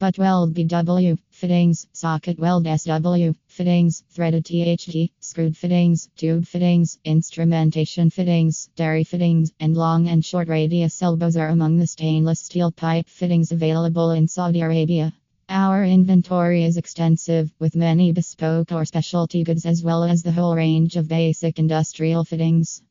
Butt weld BW, fittings, socket weld SW, fittings, threaded THD, screwed fittings, tube fittings, instrumentation fittings, dairy fittings, and long and short radius elbows are among the stainless steel pipe fittings available in Saudi Arabia. Our inventory is extensive, with many bespoke or specialty goods as well as the whole range of basic industrial fittings.